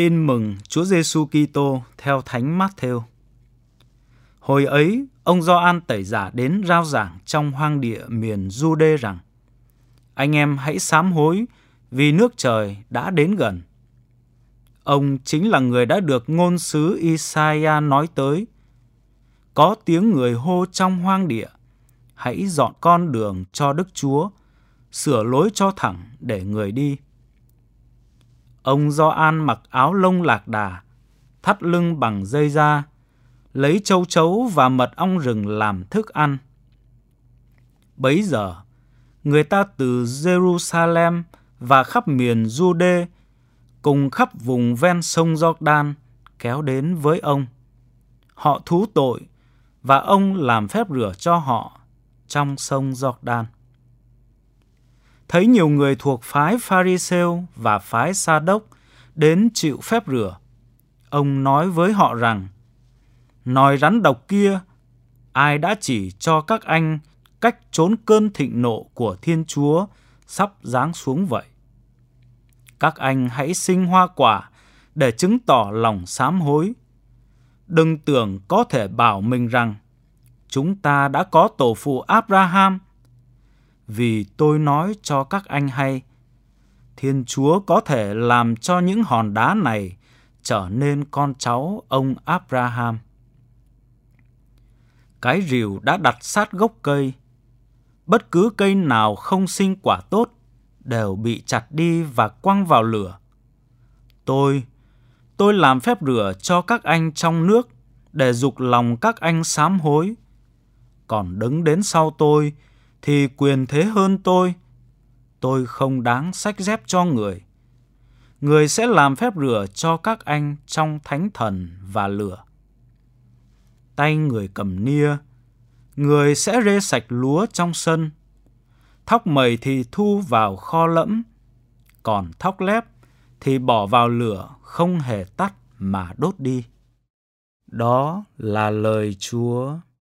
Tin mừng Chúa Giêsu Kitô theo Thánh Matthew. Hồi ấy, ông Gioan tẩy giả đến rao giảng trong hoang địa miền Jude rằng: Anh em hãy sám hối vì nước trời đã đến gần. Ông chính là người đã được ngôn sứ Isaiah nói tới. Có tiếng người hô trong hoang địa, hãy dọn con đường cho Đức Chúa, sửa lối cho thẳng để người đi. Ông Do An mặc áo lông lạc đà, thắt lưng bằng dây da, lấy châu chấu và mật ong rừng làm thức ăn. Bấy giờ, người ta từ Jerusalem và khắp miền Jude cùng khắp vùng ven sông Jordan kéo đến với ông. Họ thú tội và ông làm phép rửa cho họ trong sông Jordan thấy nhiều người thuộc phái Pharisêu và phái Sa Đốc đến chịu phép rửa. Ông nói với họ rằng, nói rắn độc kia, ai đã chỉ cho các anh cách trốn cơn thịnh nộ của Thiên Chúa sắp giáng xuống vậy? Các anh hãy sinh hoa quả để chứng tỏ lòng sám hối. Đừng tưởng có thể bảo mình rằng chúng ta đã có tổ phụ Abraham – vì tôi nói cho các anh hay. Thiên chúa có thể làm cho những hòn đá này trở nên con cháu ông abraham. Cái rìu đã đặt sát gốc cây. Bất cứ cây nào không sinh quả tốt đều bị chặt đi và quăng vào lửa. Tôi tôi làm phép rửa cho các anh trong nước để dục lòng các anh sám hối. Còn đứng đến sau tôi thì quyền thế hơn tôi. Tôi không đáng sách dép cho người. Người sẽ làm phép rửa cho các anh trong thánh thần và lửa. Tay người cầm nia, người sẽ rê sạch lúa trong sân. Thóc mầy thì thu vào kho lẫm, còn thóc lép thì bỏ vào lửa không hề tắt mà đốt đi. Đó là lời Chúa.